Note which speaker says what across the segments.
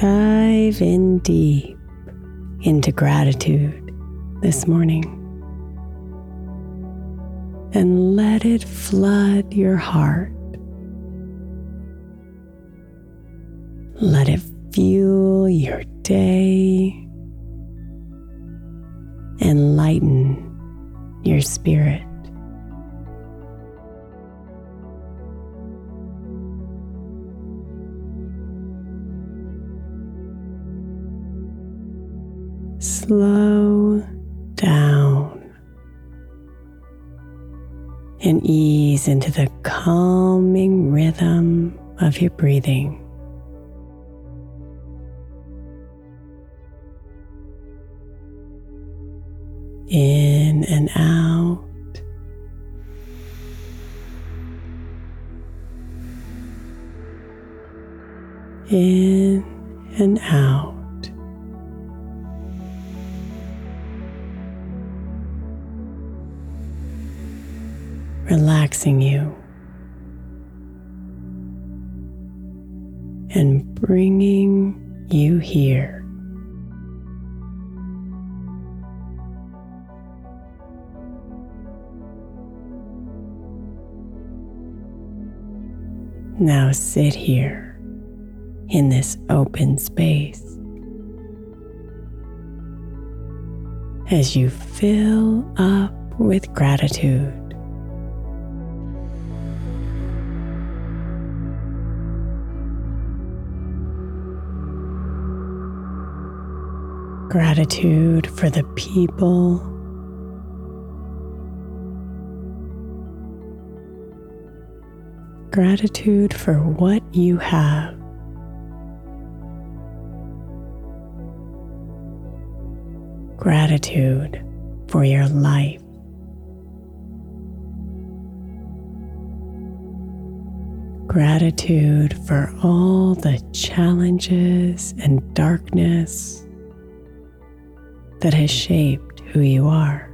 Speaker 1: Dive in deep into gratitude this morning and let it flood your heart. Let it fuel your day and lighten your spirit. Slow down and ease into the calming rhythm of your breathing. In and out. In and out. Relaxing you and bringing you here. Now sit here in this open space as you fill up with gratitude. Gratitude for the people, gratitude for what you have. Gratitude for your life. Gratitude for all the challenges and darkness that has shaped who you are.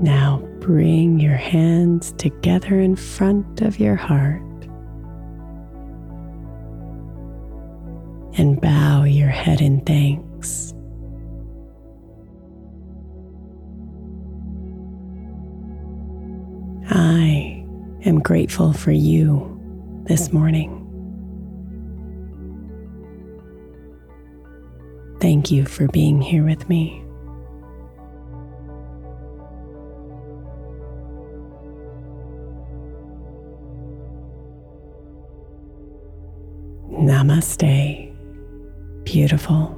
Speaker 1: Now bring your hands together in front of your heart and bow your head in thanks. I am grateful for you this morning. Thank you for being here with me. Namaste, beautiful.